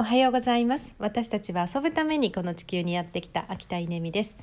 おはようございます私たちは遊ぶためにこの地球にやってきた秋田稲美です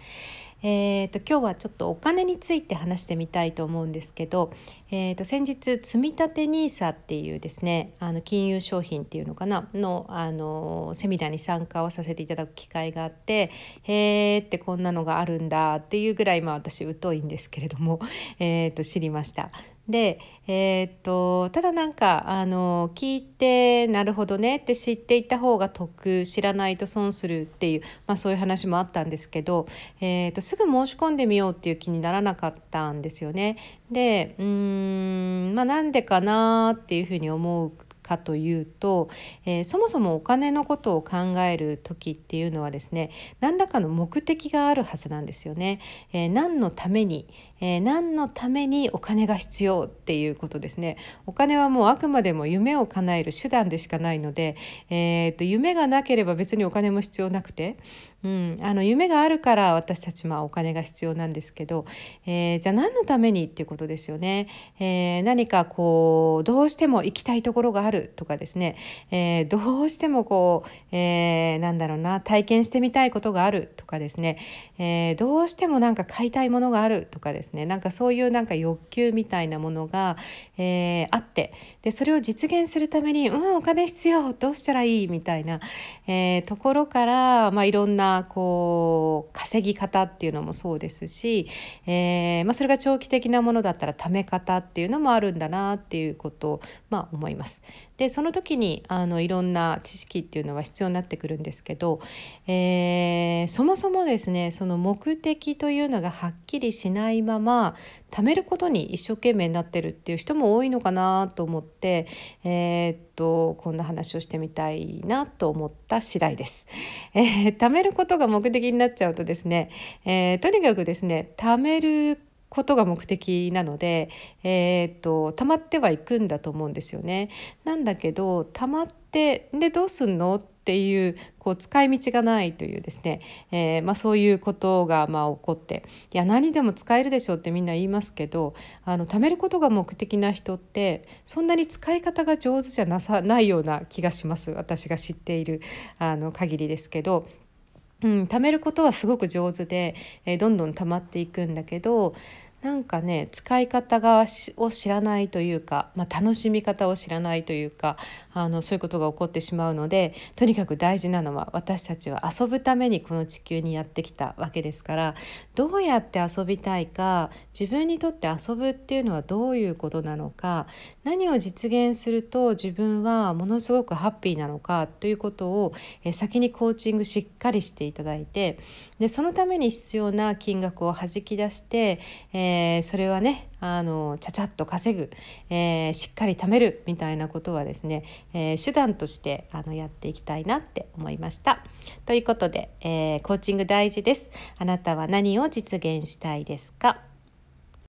えーと、今日はちょっとお金について話してみたいと思うんですけど、えーと、先日積立 NISA っていうですねあの金融商品っていうのかなのあのセミナーに参加をさせていただく機会があってへーってこんなのがあるんだっていうぐらい、まあ、私疎いんですけれども、えーと知りました。で、えー、っとただなんかあの聞いてなるほどねって知っていた方が得知らないと損するっていう、まあ、そういう話もあったんですけど、えー、っとすぐ申し込んでみようっていう気にならなかったんですよね。でうんまあなんでかなっていうふうに思うかというと、えー、そもそもお金のことを考える時っていうのはですね何らかの目的があるはずなんですよね。えー、何のために、えー、何のためにお金が必要っていうことですね。お金はもうあくまでも夢を叶える手段でしかないので、えーと、夢がなければ別にお金も必要なくて、うん、あの夢があるから私たちはお金が必要なんですけど、えー、じゃあ何のためにっていうことですよね。えー、何かこうどうしても行きたいところがあるとかですね、えー、どうしてもこう、えなんだろうな体験してみたいことがあるとかですね、えどうしてもなんか買いたいものがあるとかですねなんかそういうなんか欲求みたいなものが、えあってでそれを実現するために「うんお金必要どうしたらいい?」みたいな、えところから、まあ、いろんなこう稼ぎ方っていうのもそうですし、えー、まあ、それが長期的なものだったら貯め方っていうのもあるんだなっていうことを、まあ、思います。でその時にあのいろんな知識っていうのは必要になってくるんですけど、えー、そもそもですねその目的というのがはっきりしないまま貯めることに一生懸命になってるっていう人も多いのかなと思って、えー、っとこんな話をしてみたいなと思った次第です。えー、貯めることが目的になっちゃうとですね、えー、とにかくですね貯めることが目的なので、えー、っと溜まってはいくんだと思うんですよね。なんだけど溜まってでどうすんの？っていうこう使い道がないというですね、えー、まあ、そういうことがまあ起こっていや何でも使えるでしょうってみんな言いますけどあの貯めることが目的な人ってそんなに使い方が上手じゃなさないような気がします私が知っているあの限りですけど。うん、貯めることはすごく上手で、えー、どんどん貯まっていくんだけどなんかね使い方がを知らないというか、まあ、楽しみ方を知らないというかあのそういうことが起こってしまうのでとにかく大事なのは私たちは遊ぶためにこの地球にやってきたわけですからどうやって遊びたいか自分にとって遊ぶっていうのはどういうことなのか何を実現すると自分はものすごくハッピーなのかということを先にコーチングしっかりしていただいてでそのために必要な金額をはじき出して、えー、それはねあのちゃちゃっと稼ぐ、えー、しっかり貯めるみたいなことはですね、えー、手段としてあのやっていきたいなって思いました。ということで、えコーチング大事です。あなたは何を実現したいですか？